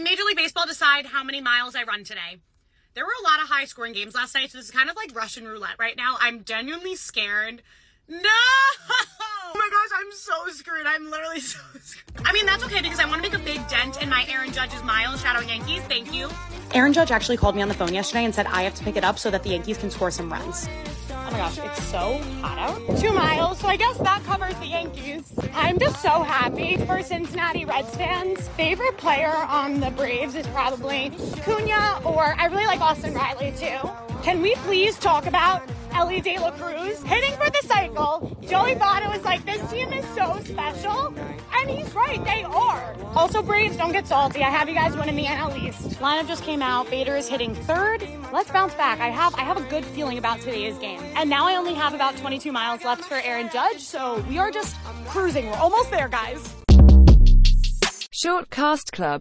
letting Major League Baseball decide how many miles I run today. There were a lot of high scoring games last night, so this is kind of like Russian roulette right now. I'm genuinely scared. No! Oh my gosh, I'm so screwed. I'm literally so screwed. I mean, that's okay because I want to make a big dent in my Aaron Judge's miles. Shout out Yankees. Thank you. Aaron Judge actually called me on the phone yesterday and said I have to pick it up so that the Yankees can score some runs. Oh my gosh, it's so hot out. Two miles, so I guess that covers the Yankees. I'm just so happy for Cincinnati Reds fans. Favorite player on the Braves is probably Acuña, or I really like Austin Riley too. Can we please talk about Elly De La Cruz hitting for the cycle? Joey Votto was like, this team is so special. And he's right, they are. Also, Braves, don't get salty. I have you guys winning the NL East. Lineup just came out. Bader is hitting third. Let's bounce back. I have I have a good feeling about today's game. And now I only have about 22 miles left for Aaron Judge, so we are just cruising. We're almost there, guys. Short Cast Club